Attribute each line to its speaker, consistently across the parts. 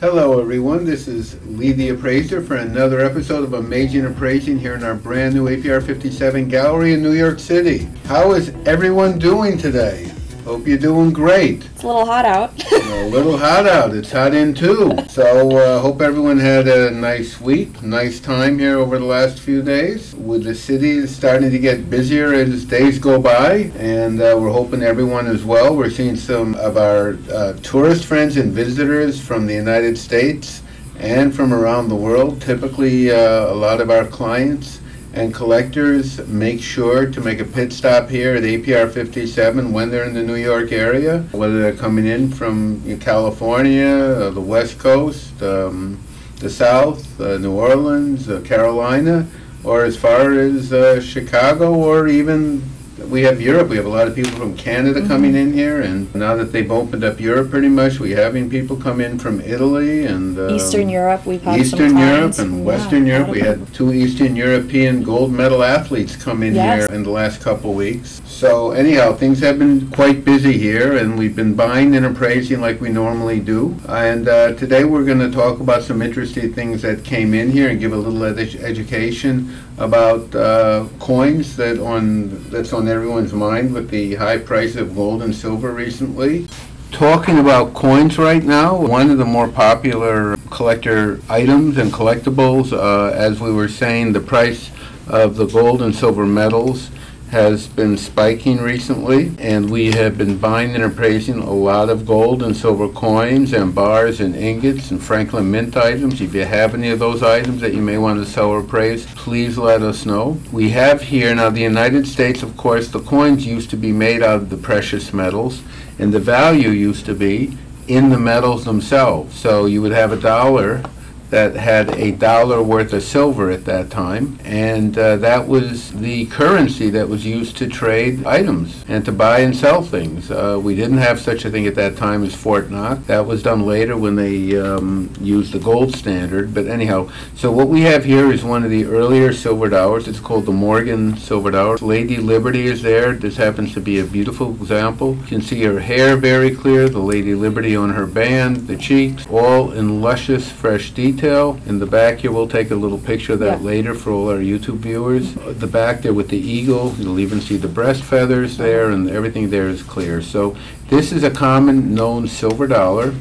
Speaker 1: Hello, everyone. This is Lee the Appraiser for another episode of Amazing Appraising here in our brand new APR 57 gallery in New York City. How is everyone doing today? Hope you're doing great.
Speaker 2: It's a little hot out.
Speaker 1: a little hot out. It's hot in too. So, uh, hope everyone had a nice week, nice time here over the last few days. With the city starting to get busier as days go by, and uh, we're hoping everyone as well. We're seeing some of our uh, tourist friends and visitors from the United States and from around the world. Typically, uh, a lot of our clients and collectors make sure to make a pit stop here at APR 57 when they're in the New York area, whether they're coming in from California, uh, the West Coast, um, the South, uh, New Orleans, uh, Carolina, or as far as uh, Chicago, or even we have Europe. We have a lot of people from Canada coming in here, and now that they've opened up Europe pretty much, we're having people come in from Italy and um,
Speaker 2: Eastern Europe, we've had some
Speaker 1: Eastern Europe and
Speaker 2: Yeah,
Speaker 1: Western Europe. We had two Eastern European gold medal athletes come in
Speaker 2: Yes.
Speaker 1: here in the last couple weeks. So anyhow, things have been quite busy here, and we've been buying and appraising like we normally do. And uh, today we're going to talk about some interesting things that came in here and give a little edu- education about uh, coins that on that's on everyone's mind with the high price of gold and silver recently. Talking about coins right now, one of the more popular collector items and collectibles, uh, as we were saying, the price of the gold and silver metals has been spiking recently, and we have been buying and appraising a lot of gold and silver coins and bars and ingots and Franklin Mint items. If you have any of those items that you may want to sell or appraise, please let us know. We have here now the United States, of course, the coins used to be made out of the precious metals, and the value used to be in the metals themselves. So you would have a dollar that had a dollar worth of silver at that time, and uh, that was the currency that was used to trade items and to buy and sell things. Uh, we didn't have such a thing at that time as Fort Knox. That was done later when they um, used the gold standard. But anyhow, so what we have here is one of the earlier silver dollars. It's called the Morgan Silver Dollar. Lady Liberty is there. This happens to be a beautiful example. You can see her hair very clear, the Lady Liberty on her band, the cheeks, all in luscious, fresh detail. In the back here, we'll take a little picture of that
Speaker 2: Yeah.
Speaker 1: later for all our YouTube viewers. The back there with the eagle, you'll even see the breast feathers there, and everything there is clear. So this is a common known silver dollar.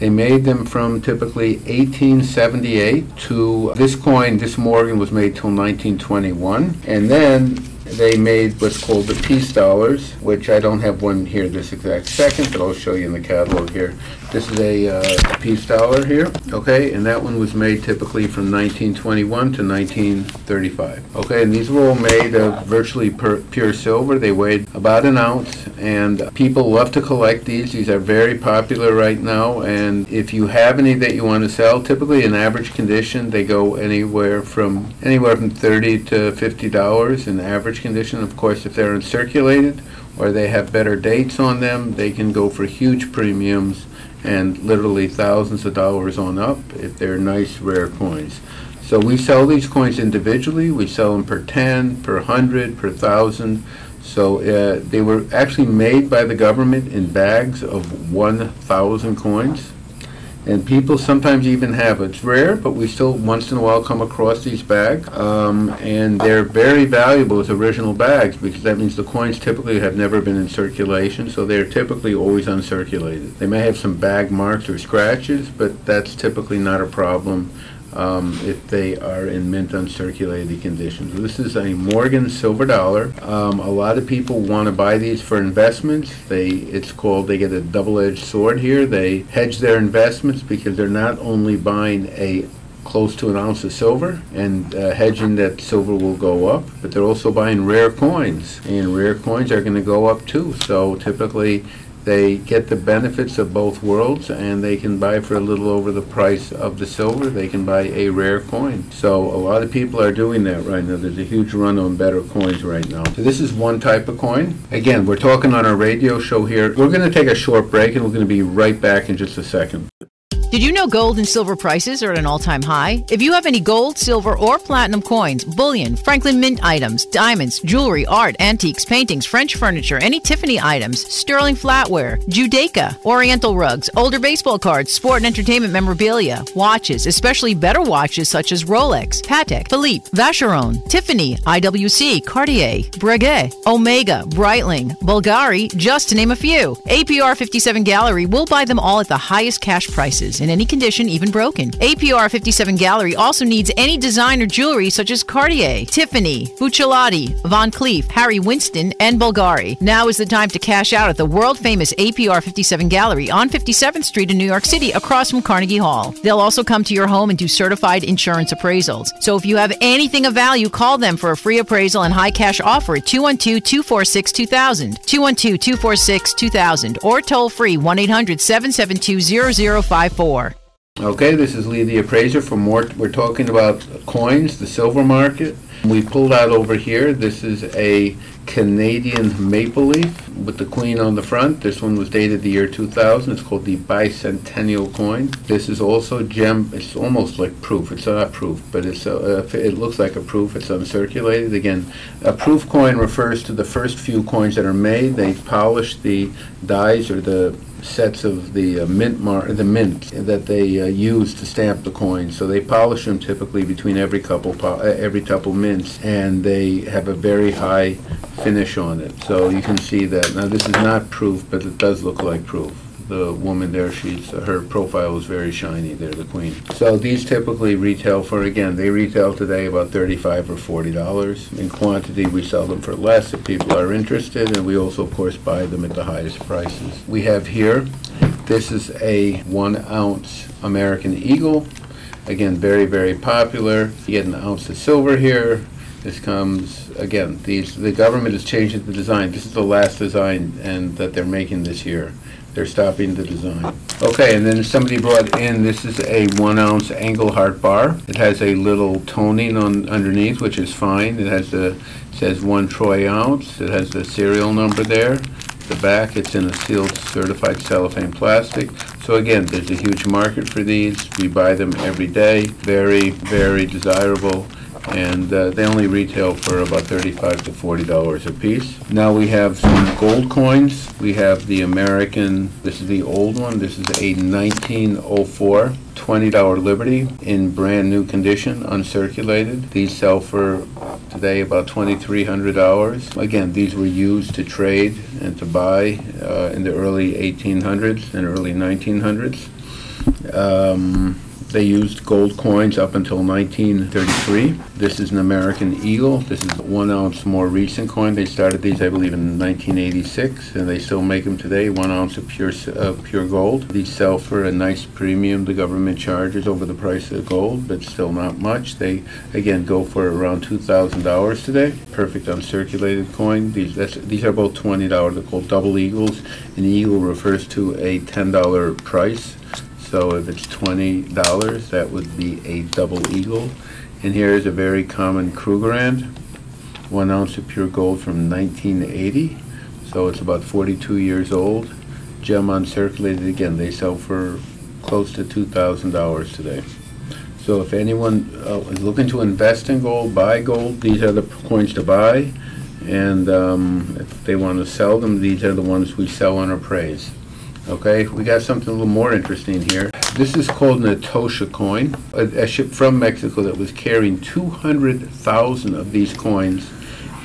Speaker 1: They made them from typically 1878 to this coin, this Morgan was made till 1921. And then they made what's called the peace dollars, which I don't have one here this exact second, but I'll show you in the catalog here. This is a uh, peace dollar here, okay, and that one was made typically from 1921 to 1935. Okay, and these were all made of virtually pure silver. They weighed about an ounce, and people love to collect these. These are very popular right now, and if you have any that you want to sell, typically in average condition, they go anywhere from anywhere from 30 to 50 dollars in average condition. Of course, if they're uncirculated or they have better dates on them, they can go for huge premiums and literally thousands of dollars on up if they're nice rare coins. So we sell these coins individually. We sell them per 10, per 100, per 1,000. So uh, they were actually made by the government in bags of 1,000 coins. And people sometimes even have, it's rare, but we still once in a while come across these bags. Um, and they're very valuable as original bags because that means the coins typically have never been in circulation, so they're typically always uncirculated. They may have some bag marks or scratches, but that's typically not a problem um, if they are in mint uncirculated conditions. This is a Morgan silver dollar. Um, a lot of people want to buy these for investments. They, it's called, they get a double-edged sword here. They hedge their investments because they're not only buying a close to an ounce of silver and uh, hedging that silver will go up, but they're also buying rare coins, and rare coins are going to go up too. So typically, they get the benefits of both worlds, and they can buy for a little over the price of the silver. They can buy a rare coin. So a lot of people are doing that right now. There's a huge run on better coins right now. So this is one type of coin. Again, we're talking on our radio show here. We're going to take a short break, and we're going to be right back in just a second.
Speaker 3: Did you know gold and silver prices are at an all time high? If you have any gold, silver, or platinum coins, bullion, Franklin Mint items, diamonds, jewelry, art, antiques, paintings, French furniture, any Tiffany items, sterling flatware, Judaica, Oriental rugs, older baseball cards, sport and entertainment memorabilia, watches, especially better watches such as Rolex, Patek, Philippe, Vacheron, Tiffany, IWC, Cartier, Breguet, Omega, Breitling, Bulgari, just to name a few. APR 57 Gallery will buy them all at the highest cash prices, in any condition, even broken. APR 57 Gallery also needs any designer jewelry such as Cartier, Tiffany, Buccellati, Van Cleef, Harry Winston, and Bulgari. Now is the time to cash out at the world famous APR 57 Gallery on 57th Street in New York City across from Carnegie Hall. They'll also come to your home and do certified insurance appraisals. So if you have anything of value, call them for a free appraisal and high cash offer at 212 246 2000, 212 246 2000, or toll free 1 800 772 0054.
Speaker 1: Okay, this is Lee the appraiser for more, we're talking about coins, the silver market. We pulled out over here, this is a Canadian maple leaf with the queen on the front. This one was dated the year 2000, it's called the bicentennial coin. This is also gem, it's almost like proof, it's not proof, but it's, a- uh, it looks like a proof, it's uncirculated. Again, a proof coin refers to the first few coins that are made, they polish the dies or the sets of the uh, mint mar, the mint that they uh, use to stamp the coins. So they polish them typically between every couple, po- uh, every couple and they have a very high finish on it. So you can see that, now this is not proof, but it does look like proof. The woman there, she's, her profile is very shiny there, the queen. So these typically retail for, again, they retail today about thirty-five or forty dollars. In quantity, we sell them for less if people are interested, and we also, of course, buy them at the highest prices. We have here, this is a one ounce American Eagle. Again, very, very popular. You get an ounce of silver here. This comes, again, these, the government is changing the design. This is the last design and that they're making this year. They're stopping the design. Okay, and then somebody brought in, this is a one ounce Engelhard bar. It has a little toning on, underneath, which is fine. It has the, says one troy ounce. It has the serial number there. The back, it's in a sealed certified cellophane plastic. So again, there's a huge market for these. We buy them every day. Very, very desirable. And uh, they only retail for about thirty-five to forty dollars a piece. Now we have some gold coins. We have the American, this is the old one. This is a 1904 $20 Liberty in brand-new condition, uncirculated. These sell for today about $2,300. Again, these were used to trade and to buy uh, in the early 1800s and early 1900s. Um, They used gold coins up until 1933. This is an American Eagle. This is one ounce more recent coin. They started these, I believe, in 1986, and they still make them today, one ounce of pure, of uh, pure gold. These sell for a nice premium the government charges over the price of gold, but still not much. They, again, go for around $2,000 today. Perfect uncirculated coin. These, these are both $20. They're called double eagles. An eagle refers to a $10 price. So if it's twenty dollars, that would be a double eagle. And here is a very common Krugerrand, one ounce of pure gold from nineteen eighty. So it's about forty-two years old. Gem uncirculated, again, they sell for close to two thousand dollars today. So if anyone uh, is looking to invest in gold, buy gold, these are the coins to buy. And um, if they want to sell them, these are the ones we sell on appraise. Okay, we got something a little more interesting here. This is called an Atocha coin, a, a ship from Mexico that was carrying 200,000 of these coins.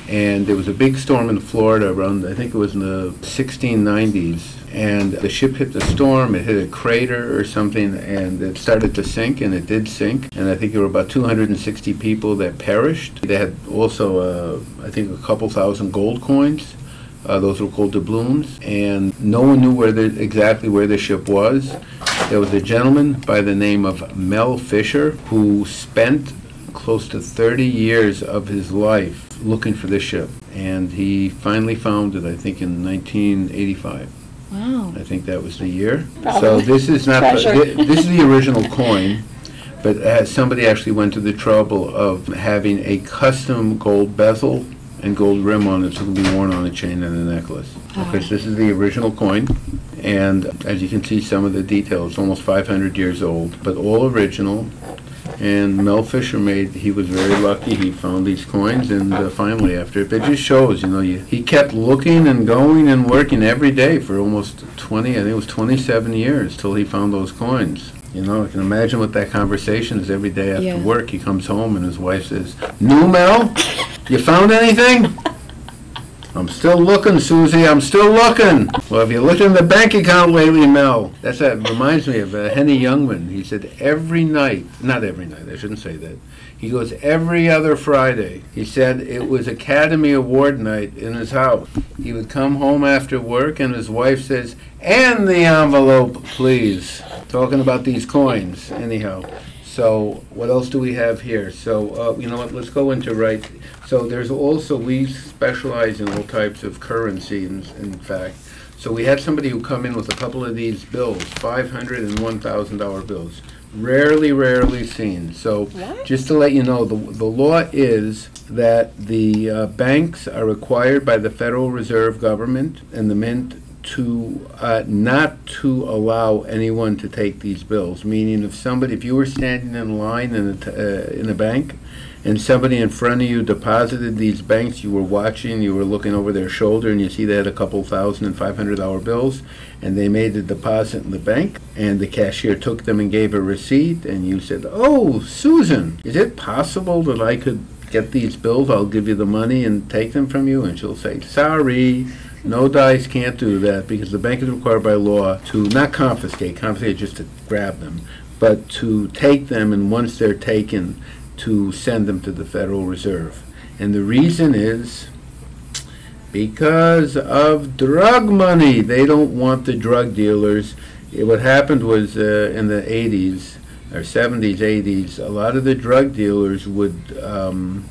Speaker 1: And there was a big storm in Florida around, I think it was in the 1690s. And the ship hit the storm, it hit a crater or something, and it started to sink, and it did sink. And I think there were about 260 people that perished. They had also, uh, I think, a couple thousand gold coins. Uh, those were called doubloons, and no one knew where the, exactly where the ship was. There was a gentleman by the name of Mel Fisher who spent close to 30 years of his life looking for this ship, and he finally found it. I think in 1985.
Speaker 2: Wow.
Speaker 1: I think that was the year. So this is not,
Speaker 2: Treasure.
Speaker 1: thi- this is the original coin, but uh, somebody actually went to the trouble of having a custom gold bezel and gold rim on it, so it can be worn on a chain and a necklace. Okay, so this is the original coin, and as you can see, some of the details, almost 500 years old, but all original. And Mel Fisher made, he was very lucky, he found these coins, and uh, finally, after, it it just shows, you know, you, he kept looking and going and working every day for almost 20, I think it was 27 years, till he found those coins. You know, I can imagine what that conversation is every day after
Speaker 2: Yeah.
Speaker 1: work. He comes home and his wife says, "New Mel, you found anything?" I'm still looking, Susie. I'm still looking. Well, have you looked in the bank account lately, Mel? That's that reminds me of uh, Henny Youngman. He said every night, not every night. I shouldn't say that. He goes every other Friday. He said it was Academy Award night in his house. He would come home after work, and his wife says, "And the envelope, please." Talking about these coins, anyhow. So what else do we have here? So, uh, you know what, let's go into right, so there's also, we specialize in all types of currency in, in fact. So we had somebody who come in with a couple of these bills, five hundred and one thousand dollar bills. Rarely, rarely seen. So
Speaker 2: What?
Speaker 1: just to let you know, the, the law is that the uh, banks are required by the Federal Reserve Government and the Mint to, uh, not to allow anyone to take these bills. Meaning if somebody, if you were standing in line in a, t- uh, in a bank and somebody in front of you deposited these banks, you were watching, you were looking over their shoulder and you see they had a couple thousand and five hundred dollar bills and they made a deposit in the bank and the cashier took them and gave a receipt and you said, "Oh, Susan, is it possible that I could get these bills? I'll give you the money and take them from you." And she'll say, "Sorry, no dice can't do that because the bank is required by law to not confiscate, confiscate just to grab them, but to take them and once they're taken, to send them to the Federal Reserve. And the reason is because of drug money. They don't want the drug dealers. Eh, What happened was uh, in the 80s or 70s, 80s, a lot of the drug dealers would um,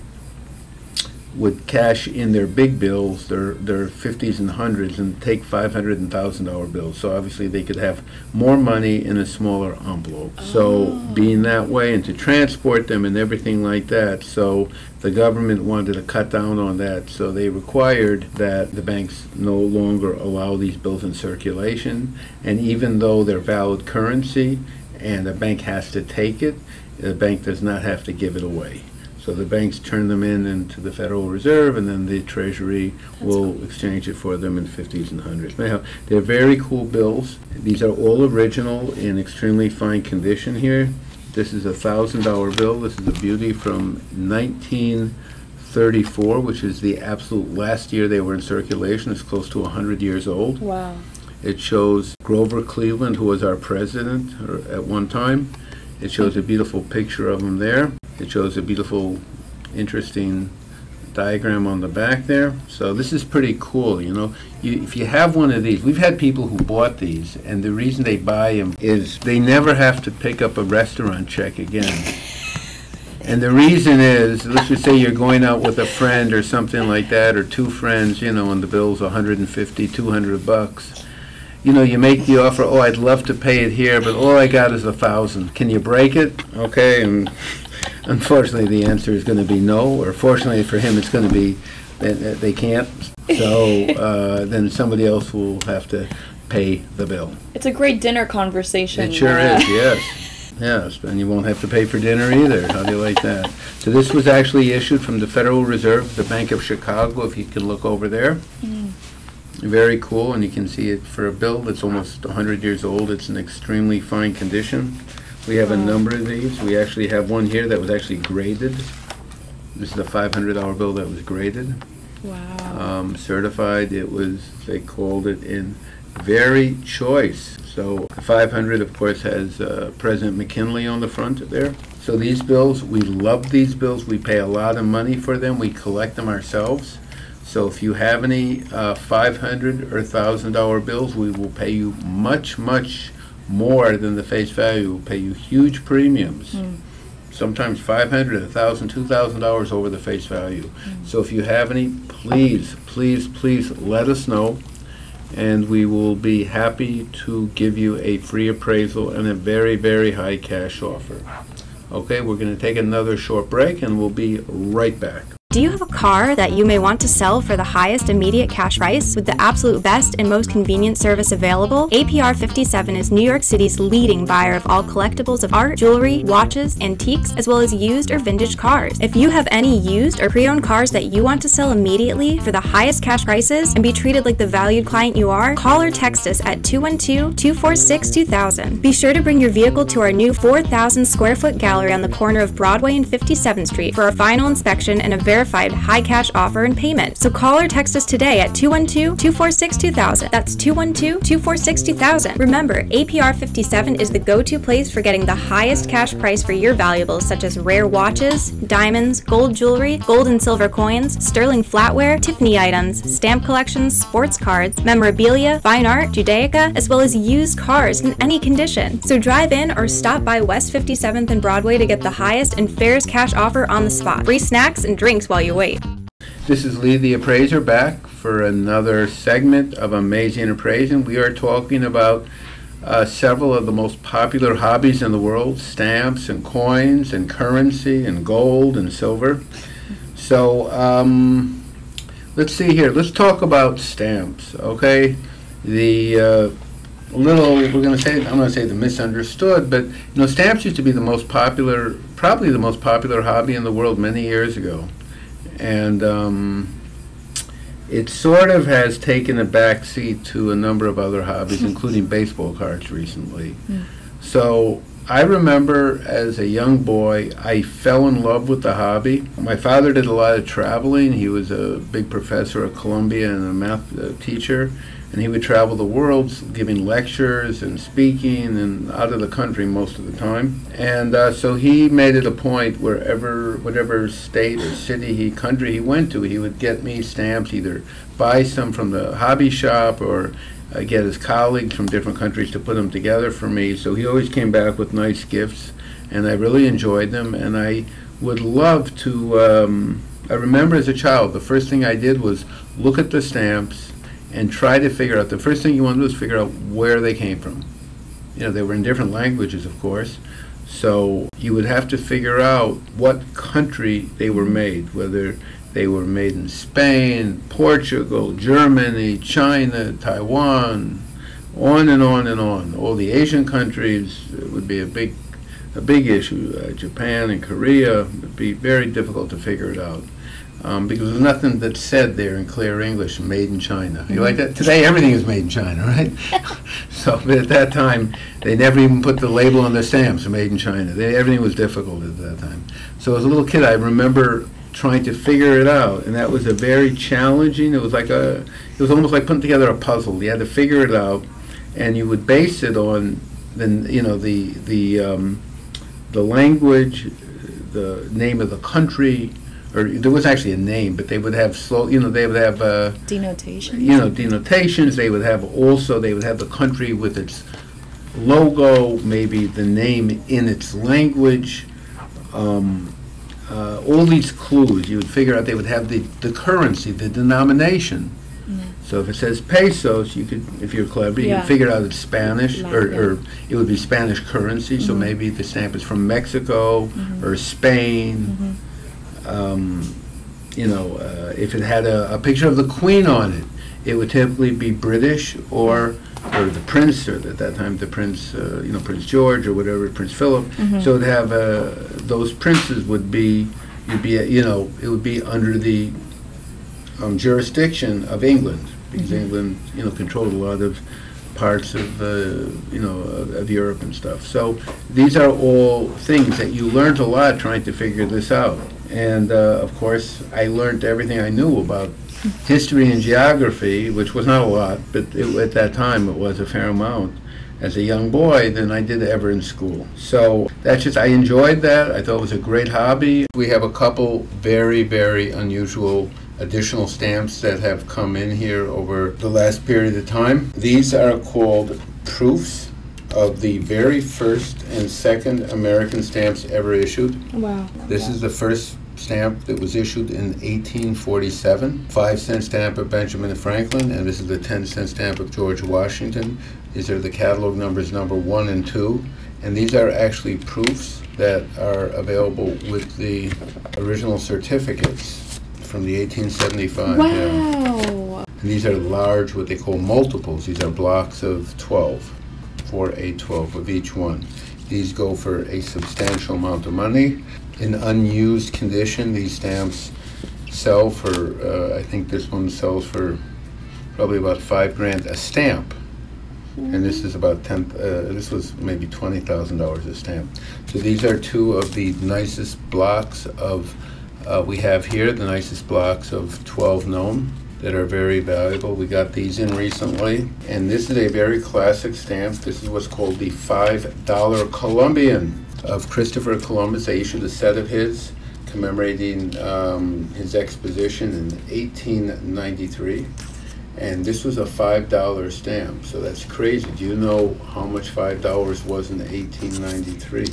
Speaker 1: would cash in their big bills, their their 50s and hundreds, and take 500 and thousand dollar bills. So obviously they could have more money in a smaller envelope. So oh. being that way, and to transport them and everything like that, so the government wanted to cut down on that. So they required that the banks no longer allow these bills in circulation, and even though they're valid currency, and the bank has to take it, the bank does not have to give it away. So the banks turn them in into the Federal Reserve, and then the Treasury will exchange it for them in fifties and hundreds. Anyhow, they're very cool bills. These are all original in extremely fine condition here. This is a thousand dollar bill. This is a beauty from nineteen thirty-four, which is the absolute last year they were in circulation. It's close to a hundred years old.
Speaker 2: Wow.
Speaker 1: It shows Grover Cleveland, who was our president uh, at one time. It shows a beautiful picture of them there. It shows a beautiful, interesting diagram on the back there. So this is pretty cool, you know. You, if you have one of these, we've had people who bought these, and the reason they buy them is they never have to pick up a restaurant check again. And the reason is, let's just say you're going out with a friend or something like that, or two friends, you know, and the bill's 150, 200 bucks. You know, you make the offer, oh, I'd love to pay it here, but all I got is a thousand. Can you break it? Okay, and unfortunately, the answer is gonna be no, or fortunately for him, it's gonna be, that they can't. So, uh, then somebody else will have to pay the bill.
Speaker 2: It's a great dinner conversation.
Speaker 1: It sure
Speaker 2: uh,
Speaker 1: is, yes. Yes, and you won't have to pay for dinner either. How do you like that? So this was actually issued from the Federal Reserve, the Bank of Chicago, if you can look over there. Very cool, and you can see it for a bill that's almost 100 years old. It's in extremely fine condition. We have a number of these. We actually have one here that was actually graded. This is a $500 bill that was graded
Speaker 2: Wow.
Speaker 1: um, certified. It was, they called it in very choice. So 500, of course, has uh, President McKinley on the front there. So these bills, we love these bills. We pay a lot of money for them. We collect them ourselves. So if you have any uh, 500 or $1,000 bills, we will pay you much, much more than the face value. We'll pay you huge premiums. Sometimes 500, 1,000, 2,000 dollars over the face value. So if you have any, please, please, please let us know, and we will be happy to give you a free appraisal and a very, very high cash offer. Okay, we're going to take another short break, and we'll be right back.
Speaker 4: Do you have a car that you may want to sell for the highest immediate cash price with the absolute best and most convenient service available? APR 57 is New York City's leading buyer of all collectibles of art, jewelry, watches, antiques, as well as used or vintage cars. If you have any used or pre owned cars that you want to sell immediately for the highest cash prices and be treated like the valued client you are, call or text us at 212 246 2000. Be sure to bring your vehicle to our new 4,000 square foot gallery on the corner of Broadway and 57th Street for a final inspection and a verified high cash offer and payment. So call or text us today at 212 246 2000. That's 212 246 2000. Remember, APR 57 is the go to place for getting the highest cash price for your valuables, such as rare watches, diamonds, gold jewelry, gold and silver coins, sterling flatware, Tiffany items, stamp collections, sports cards, memorabilia, fine art, Judaica, as well as used cars in any condition. So drive in or stop by West 57th and Broadway to get the highest and fairest cash offer on the spot. Free snacks and drinks while you wait.
Speaker 1: This is Lee the Appraiser back for another segment of Amazing Appraising. We are talking about uh, several of the most popular hobbies in the world stamps and coins and currency and gold and silver. So, um, let's see here. Let's talk about stamps, okay? The uh, little, we're going to say, I'm going to say the misunderstood, but you know, stamps used to be the most popular, probably the most popular hobby in the world many years ago and um, it sort of has taken a back seat to a number of other hobbies, including baseball cards recently. So I remember as a young boy, I fell in love with the hobby. My father did a lot of traveling. He was a big professor at Columbia and a math uh, teacher. And he would travel the world giving lectures and speaking and out of the country most of the time. And uh, so he made it a point wherever, whatever state or city he, country he went to, he would get me stamps, either buy some from the hobby shop or uh, get his colleagues from different countries to put them together for me. So he always came back with nice gifts, and I really enjoyed them. And I would love to. Um, I remember as a child, the first thing I did was look at the stamps and try to figure out. The first thing you want to do is figure out where they came from. You know, they were in different languages, of course. So you would have to figure out what country they were made, whether they were made in Spain, Portugal, Germany, China, Taiwan, on and on and on. All the Asian countries would be a big, a big issue. Uh, Japan and Korea would be very difficult to figure it out. Um, because there's nothing that's said there in clear English, made in China. You like that? Today, everything is made in China, right? so, but at that time, they never even put the label on the stamps, made in China. They, everything was difficult at that time. So, as a little kid, I remember trying to figure it out, and that was a very challenging. It was like a, it was almost like putting together a puzzle. You had to figure it out, and you would base it on then you know, the the um, the language, the name of the country or there was actually a name, but they would have slow, you know, they would have, uh,
Speaker 2: Denotation.
Speaker 1: you know, denotations. They would have also, they would have the country with its logo, maybe the name in its language. Um, uh, all these clues, you would figure out they would have the, the currency, the denomination. So if it says pesos, you could, if you're clever, you
Speaker 2: Yeah.
Speaker 1: could figure out it's Spanish, or, or it would be Spanish currency. So maybe the stamp is from Mexico or Spain um, you know, uh, if it had a, a picture of the Queen on it, it would typically be British or or the Prince, or at that time the Prince, uh, you know, Prince George or whatever, Prince Philip. So it'd have uh, those princes would be, you'd be, you know, it would be under the um, jurisdiction of England because England, you know, controlled a lot of parts of, uh, you know, of, of Europe and stuff. So these are all things that you learned a lot trying to figure this out. And uh, of course, I learned everything I knew about history and geography, which was not a lot, but it, at that time it was a fair amount as a young boy than I did ever in school. So that's just, I enjoyed that. I thought it was a great hobby. We have a couple very, very unusual additional stamps that have come in here over the last period of time. These are called proofs of the very first and second American stamps ever issued.
Speaker 2: Wow.
Speaker 1: This is the first stamp that was issued in 1847. Five cent stamp of Benjamin Franklin, and this is the 10 cent stamp of George Washington. These are the catalog numbers number one and two. And these are actually proofs that are available with the original certificates from the 1875. yeah.
Speaker 2: Wow.
Speaker 1: And these are large, what they call multiples. These are blocks of 12, 4, 8, 12 of each one. These go for a substantial amount of money. In unused condition, these stamps sell for, uh, I think this one sells for probably about five grand a stamp. And this is about 10, uh, this was maybe $20,000 a stamp. So these are two of the nicest blocks of, uh, we have here, the nicest blocks of 12 known that are very valuable. We got these in recently, and this is a very classic stamp. This is what's called the $5 Columbian of Christopher Columbus. I issued a set of his commemorating um, his exposition in 1893. And this was a $5 stamp, so that's crazy. Do you know how much $5 was in 1893?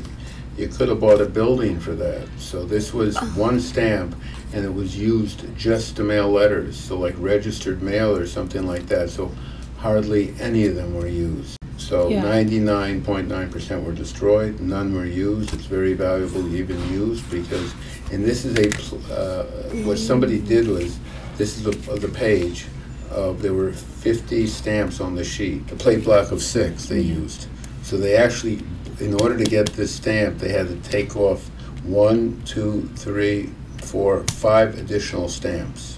Speaker 1: You could have bought a building for that. So this was one stamp, and it was used just to mail letters, so like registered mail or something like that. So hardly any of them were used. So
Speaker 2: Yeah.
Speaker 1: 99.9% were destroyed, none were used. It's very valuable to even use because, and this is a, pl- uh, what somebody did was, this is the, of the page, of, there were 50 stamps on the sheet, the plate block of six they used. So they actually, in order to get this stamp, they had to take off one, two, three, four, five additional stamps.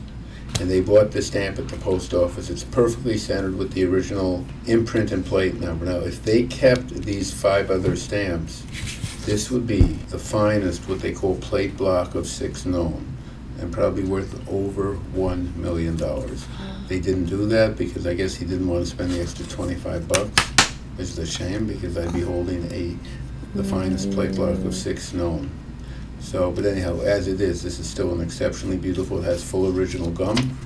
Speaker 1: And they bought the stamp at the post office. It's perfectly centered with the original imprint and plate number. Now, if they kept these five other stamps, this would be the finest, what they call plate block of six known, and probably worth over one million dollars. They didn't do that because I guess he didn't want to spend the extra twenty-five bucks, which is a shame because I'd be holding a, the finest plate block of six known. So, but anyhow, as it is, this is still an exceptionally beautiful, it has full original gum,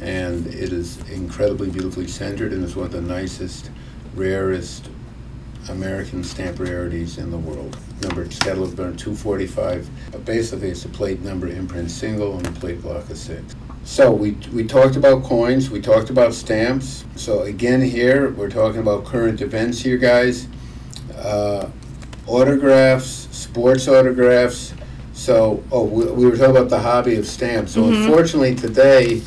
Speaker 1: and it is incredibly beautifully centered, and it's one of the nicest, rarest American stamp rarities in the world. Number, it's cataloged number 245. Basically, it's a plate number imprint single and a plate block of six. So we, we talked about coins, we talked about stamps. So again here, we're talking about current events here, guys. Uh, autographs, sports autographs. So, oh, we, we were talking about the hobby of stamps. So unfortunately today,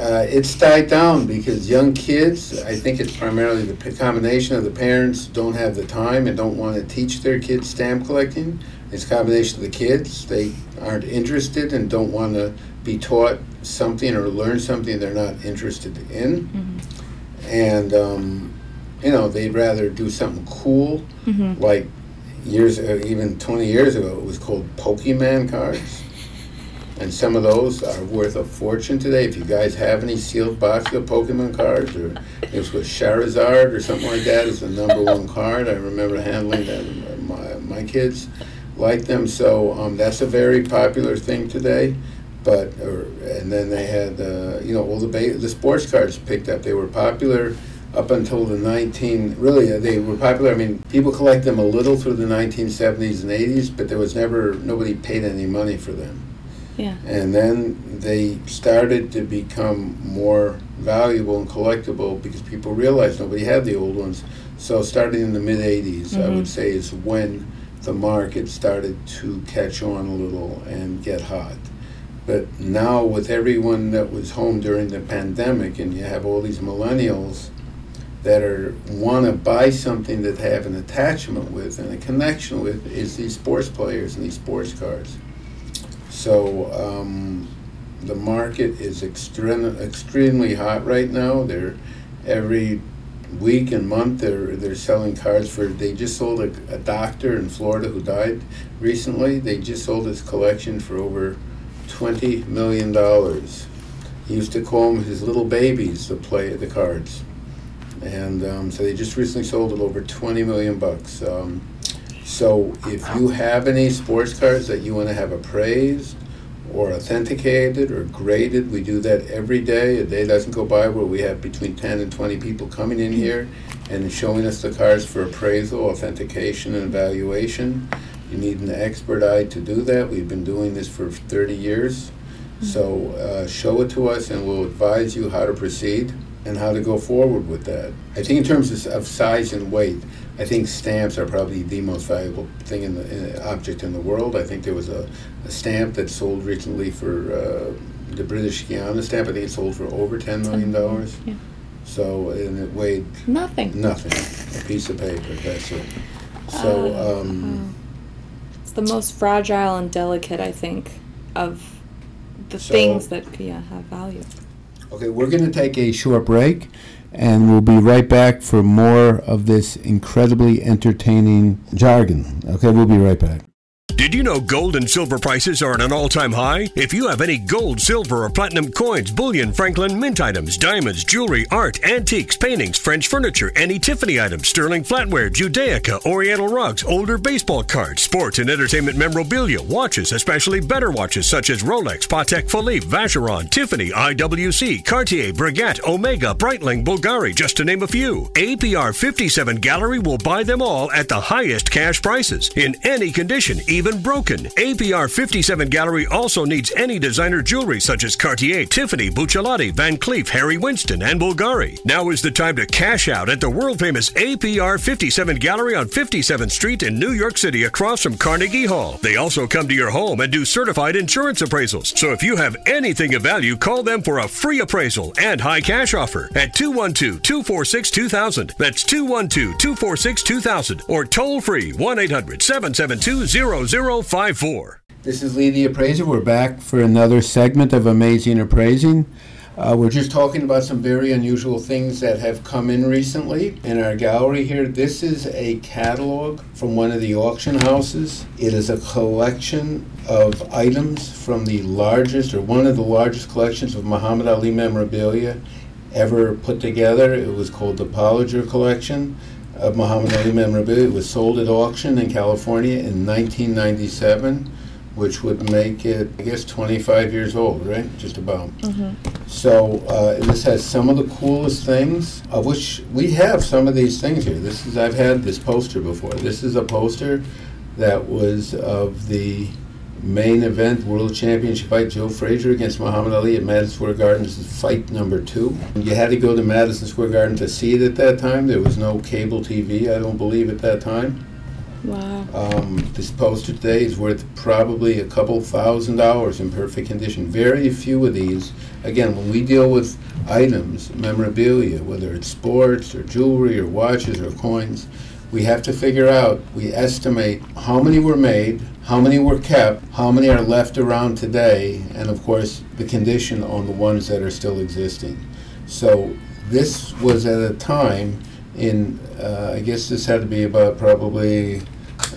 Speaker 1: uh, it's died down because young kids, I think it's primarily the p- combination of the parents don't have the time and don't want to teach their kids stamp collecting. It's a combination of the kids, they aren't interested and don't want to be taught something or learn something they're not interested in. And, um, you know, they'd rather do something cool, like years, uh, even 20 years ago, it was called Pokemon cards. And some of those are worth a fortune today. If you guys have any sealed boxes of Pokemon cards, or it was with Charizard or something like that, is the number one card. I remember handling that. My, my kids like them, so um, that's a very popular thing today. But or, and then they had uh, you know all the ba- the sports cards picked up. They were popular up until the 19 really uh, they were popular i mean people collect them a little through the 1970s and 80s but there was never nobody paid any money for them
Speaker 2: Yeah.
Speaker 1: and then they started to become more valuable and collectible because people realized nobody had the old ones. So starting in the mid 80s, I would say is when the market started to catch on a little and get hot. But now with everyone that was home during the pandemic and you have all these millennials that are want to buy something that have an attachment with and a connection with is these sports players and these sports cars. So um, the market is extremely extremely hot right now. They're every week and month they're they're selling cars for. They just sold a, a doctor in Florida who died recently. They just sold his collection for over twenty million dollars. He used to call them his little babies to play the cards, and um, so they just recently sold it over twenty million bucks. Um, so if you have any sports cards that you want to have appraised or authenticated or graded, we do that every day. A day doesn't go by where we have between 10 and 20 people coming in here and showing us the cards for appraisal, authentication, and evaluation. You need an expert eye to do that. We've been doing this for 30 years. So uh, show it to us and we'll advise you how to proceed. And how to go forward with that. I think in terms of, of size and weight, I think stamps are probably the most valuable thing in the uh, object in the world. I think there was a, a stamp that sold recently for uh, the British Guiana stamp. I think it sold for over ten million dollars.
Speaker 2: Yeah.
Speaker 1: So and it weighed
Speaker 2: Nothing.
Speaker 1: nothing, a piece of paper. That's it. So.
Speaker 2: Uh,
Speaker 1: Um,
Speaker 2: It's the most fragile and delicate, I think, of the
Speaker 1: So-
Speaker 2: things that yeah have value.
Speaker 1: Okay, we're going to take a short break, and we'll be right back for more of this incredibly entertaining jargon. Okay, we'll be right back.
Speaker 5: Did you know gold and silver prices are at an all time high? If you have any gold, silver, or platinum coins, bullion, Franklin mint items, diamonds, jewelry, art, antiques, paintings, French furniture, any Tiffany items, sterling flatware, Judaica, Oriental rugs, older baseball cards, sports and entertainment memorabilia, watches, especially better watches such as Rolex, Patek Philippe, Vacheron, Tiffany, IWC, Cartier, Breguet, Omega, Breitling, Bulgari, just to name a few. APR 57 Gallery will buy them all at the highest cash prices in any condition, even broken. APR 57 Gallery also needs any designer jewelry such as Cartier, Tiffany, Buccellati, Van Cleef, Harry Winston, and Bulgari. Now is the time to cash out at the world famous APR 57 Gallery on 57th Street in New York City across from Carnegie Hall. They also come to your home and do certified insurance appraisals. So if you have anything of value, call them for a free appraisal and high cash offer at 212 246 2000. That's 212 246 2000 or toll free 1 800 772 0054.
Speaker 1: This is Lee the Appraiser. We're back for another segment of Amazing Appraising. Uh, we're just talking about some very unusual things that have come in recently in our gallery here. This is a catalog from one of the auction houses. It is a collection of items from the largest or one of the largest collections of Muhammad Ali memorabilia ever put together. It was called the Pollinger Collection of Muhammad Ali memorabilia. It was sold at auction in California in 1997 which would make it, I guess, 25 years old, right? Just about. So uh, this has some of the coolest things, of which we have some of these things here. This is I've had this poster before. This is a poster that was of the main event World Championship fight, Joe Frazier against Muhammad Ali at Madison Square Garden. This is fight number two. You had to go to Madison Square Garden to see it at that time. There was no cable TV, I don't believe, at that time.
Speaker 2: Wow.
Speaker 1: Um, this poster today is worth probably a couple thousand dollars in perfect condition. Very few of these. Again, when we deal with items, memorabilia, whether it's sports or jewelry or watches or coins, we have to figure out, we estimate how many were made, how many were kept, how many are left around today, and of course, the condition on the ones that are still existing. So this was at a time in, uh, I guess this had to be about probably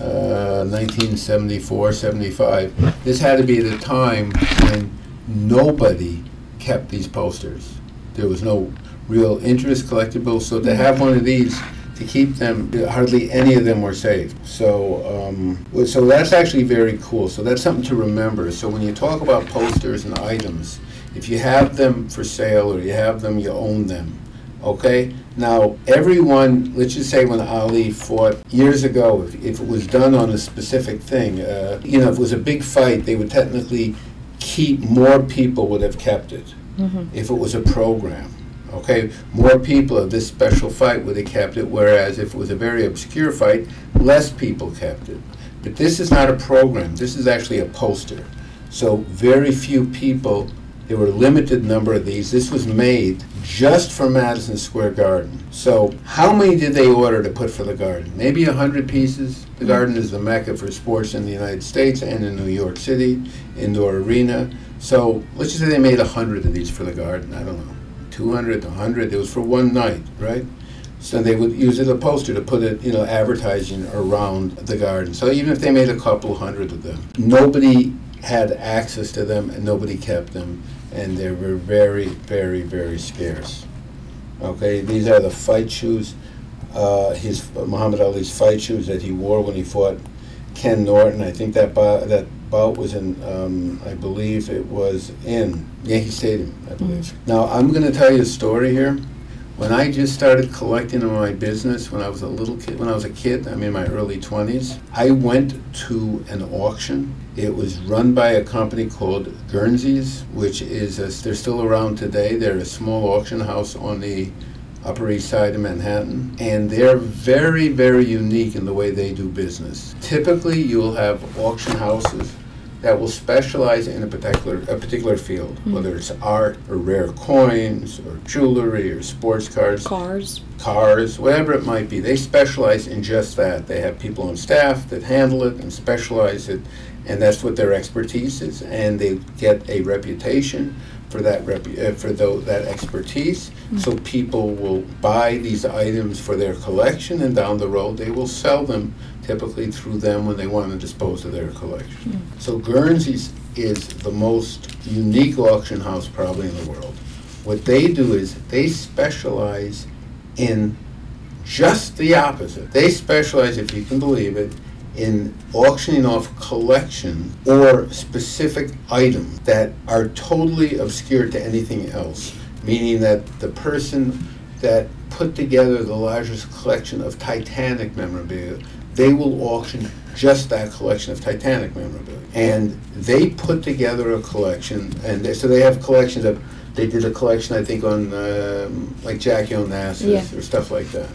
Speaker 1: uh, 1974, 75. This had to be at a time when nobody kept these posters. There was no real interest collectible, so to have one of these, to keep them, hardly any of them were saved. So, um, so that's actually very cool. So that's something to remember. So when you talk about posters and items, if you have them for sale or you have them, you own them. Okay? Now, everyone, let's just say when Ali fought years ago, if, if it was done on a specific thing, uh, you know, if it was a big fight, they would technically keep, more people would have kept it if it was a program. Okay? More people of this special fight would have kept it, whereas if it was a very obscure fight, less people kept it. But this is not a program, this is actually a poster. So, very few people there were a limited number of these. This was made just for Madison Square Garden. So, how many did they order to put for the garden? Maybe a hundred pieces. The mm-hmm. garden is the mecca for sports in the United States and in New York City, indoor arena. So, let's just say they made a hundred of these for the garden. I don't know, 200, 100. It was for one night, right? So they would use it as a poster to put it, you know, advertising around the garden. So even if they made a couple hundred of them, nobody had access to them and nobody kept them, and they were very, very, very scarce. Okay, these are the fight shoes, uh, his Muhammad Ali's fight shoes that he wore when he fought Ken Norton. I think that bout, that bout was in, um, I believe it was in Yankee Stadium, I believe. Now I'm going to tell you a story here. When I just started collecting in my business, when I was a little kid, when I was a kid, I'm in my early 20s, I went to an auction. It was run by a company called Guernsey's, which is, a, they're still around today. They're a small auction house on the Upper East Side of Manhattan, and they're very, very unique in the way they do business. Typically, you'll have auction houses that will specialize in a particular a particular field, whether it's art or rare coins or jewelry or sports cars,
Speaker 2: Cars.
Speaker 1: cars, whatever it might be. They specialize in just that. They have people on staff that handle it and specialize it, and that's what their expertise is. And they get a reputation for that repu- uh, for tho- that expertise. So people will buy these items for their collection, and down the road they will sell them typically through them when they want to dispose of their collection. Hmm. So Guernsey's is the most unique auction house probably in the world. What they do is they specialize in just the opposite. They specialize, if you can believe it, in auctioning off collection or specific items that are totally obscure to anything else. Meaning that the person that put together the largest collection of Titanic memorabilia, they will auction just that collection of Titanic memorabilia. And they put together a collection, and they, so they have collections of, they did a collection, I think, on um, like Jackie Onassis
Speaker 2: Yeah.
Speaker 1: or stuff like that.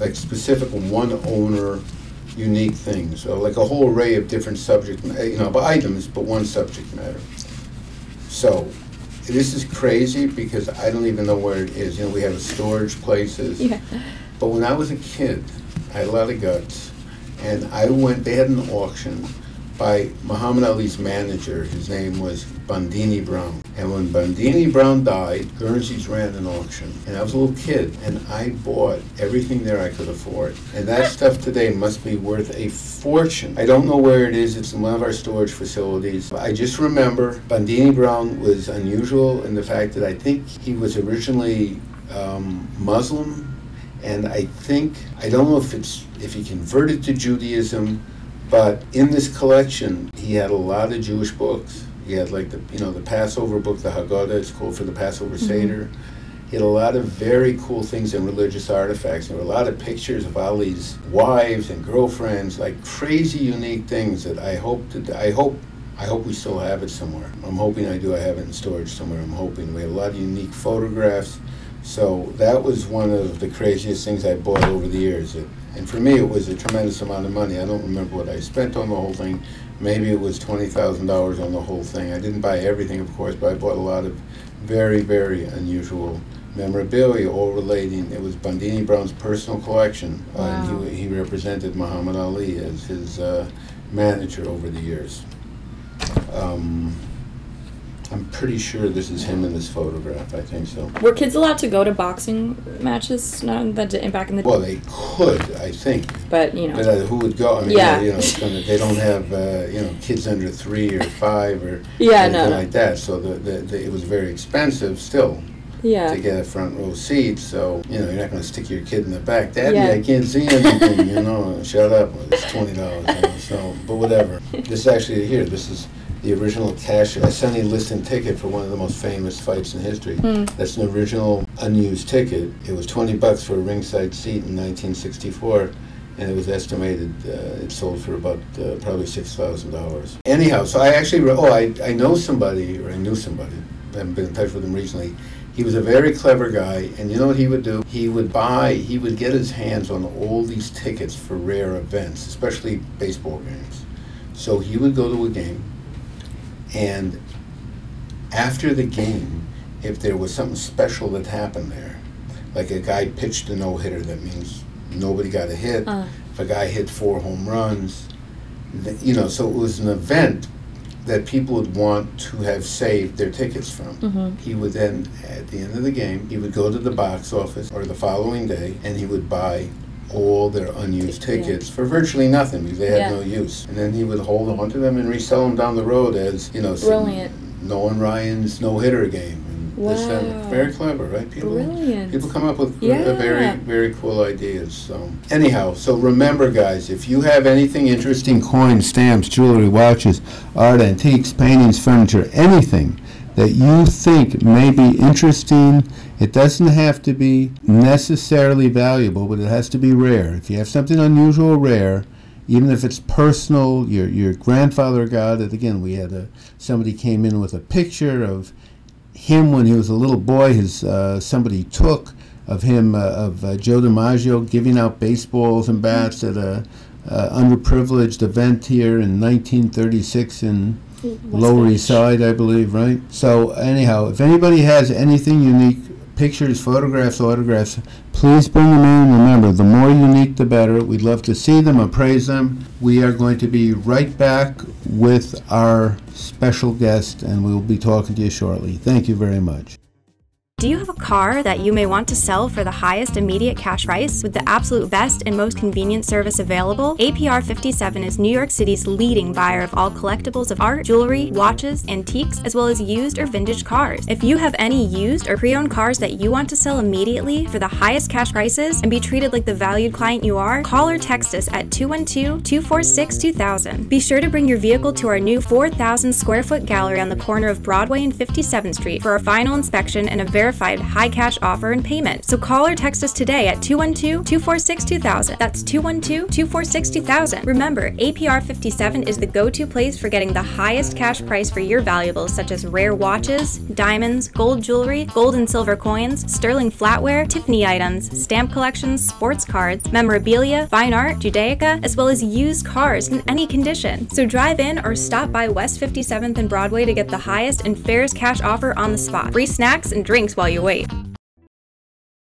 Speaker 1: Like specific one owner, unique things, so like a whole array of different subject, you know, but items, but one subject matter. So, this is crazy because I don't even know where it is. You know, we have storage places.
Speaker 2: Yeah.
Speaker 1: But when I was a kid, I had a lot of guts, and I went. They had an auction by Muhammad Ali's manager. His name was Bundini Brown. And when Bundini Brown died, Guernsey's ran an auction, and I was a little kid, and I bought everything there I could afford. And that stuff today must be worth a fortune. I don't know where it is. It's in one of our storage facilities. I just remember Bundini Brown was unusual in the fact that I think he was originally um, Muslim and I think I don't know if it's if he converted to Judaism, but in this collection he had a lot of Jewish books. He had like the you know the Passover book, the Haggadah. It's called for the Passover mm-hmm. Seder. He had a lot of very cool things and religious artifacts. There were a lot of pictures of Ali's wives and girlfriends, like crazy unique things that I hope to I hope I hope we still have it somewhere. I'm hoping I do. I have it in storage somewhere. I'm hoping we have a lot of unique photographs. So that was one of the craziest things I bought over the years. It, and for me, it was a tremendous amount of money. I don't remember what I spent on the whole thing. Maybe it was twenty thousand dollars on the whole thing. I didn't buy everything, of course, but I bought a lot of very, very unusual memorabilia, all relating. It was Bundini Brown's personal collection, uh,
Speaker 2: Wow.
Speaker 1: and he, he represented Muhammad Ali as his uh, manager over the years. Um, I'm pretty sure this is him in this photograph. I think so.
Speaker 2: Were kids allowed to go to boxing matches? Not that di- back in the day?
Speaker 1: Well, they could, I think,
Speaker 2: but you know.
Speaker 1: but uh, who would go? I mean,
Speaker 2: Yeah.
Speaker 1: you know, gonna, they don't have uh, you know kids under three or five or
Speaker 2: Yeah,
Speaker 1: anything
Speaker 2: no, no.
Speaker 1: like that. So the, the, the, it was very expensive still
Speaker 2: yeah.
Speaker 1: to get a front row seat. So you know, you're not going to stick your kid in the back. Daddy,
Speaker 2: Yeah.
Speaker 1: I can't see anything. you know, shut up. It's twenty dollars. You know, so, but whatever. This actually here. This is the original cash I sent a Liston ticket for one of the most famous fights in history.
Speaker 2: Hmm.
Speaker 1: That's an original unused ticket. It was twenty bucks for a ringside seat in 1964. And it was estimated uh, it sold for about uh, probably six thousand dollars. Anyhow, so I actually re- oh I, I know somebody or I knew somebody. I haven't been in touch with him recently. He was a very clever guy, and you know what he would do? He would buy, he would get his hands on all these tickets for rare events, especially baseball games. So he would go to a game, and after the game, if there was something special that happened there, like a guy pitched a no hitter, that means nobody got a hit.
Speaker 2: Uh.
Speaker 1: If a guy hit four home runs, th- you know, so it was an event that people would want to have saved their tickets from.
Speaker 2: Mm-hmm.
Speaker 1: He would then, at the end of the game, he would go to the box office or the following day and he would buy all their unused tickets for virtually nothing because they had
Speaker 2: Yeah.
Speaker 1: no use. And then he would hold on to them and resell them down the road as, you know, some
Speaker 2: Brilliant.
Speaker 1: Nolan Ryan's no hitter game. And this, that.
Speaker 2: Wow.
Speaker 1: Very clever, right? People,
Speaker 2: Brilliant.
Speaker 1: People come up with
Speaker 2: Yeah.
Speaker 1: very, very cool ideas. So, anyhow, so remember, guys, if you have anything interesting coins, stamps, jewelry, watches, art, antiques, paintings, furniture, anything that you think may be interesting It doesn't have to be necessarily valuable, but it has to be rare. If you have something unusual, rare, even if it's personal, your your grandfather got it. Again, we had a somebody came in with a picture of him when he was a little boy. His uh, somebody took of him uh, of uh, Joe DiMaggio giving out baseballs and bats at a uh, underprivileged event here in 1936 in Lower East Side, I believe, right? So anyhow, if anybody has anything unique, pictures, photographs, autographs, please bring them in. Remember, the more unique, the better. We'd love to see them, appraise them. We are going to be right back with our special guest, and we will be talking to you shortly. Thank you very much.
Speaker 4: Do you have a car that you may want to sell for the highest immediate cash price with the absolute best and most convenient service available? APR 57 is New York City's leading buyer of all collectibles of art, jewelry, watches, antiques, as well as used or vintage cars. If you have any used or pre owned cars that you want to sell immediately for the highest cash prices and be treated like the valued client you are, call or text us at 212 246 2000. Be sure to bring your vehicle to our new 4,000 square foot gallery on the corner of Broadway and 57th Street for a final inspection and a verified high cash offer and payment. So call or text us today at 212 246 2000. That's 212 246 2000. Remember, APR 57 is the go to place for getting the highest cash price for your valuables, such as rare watches, diamonds, gold jewelry, gold and silver coins, sterling flatware, Tiffany items, stamp collections, sports cards, memorabilia, fine art, Judaica, as well as used cars in any condition. So drive in or stop by West 57th and Broadway to get the highest and fairest cash offer on the spot. Free snacks and drinks while you wait.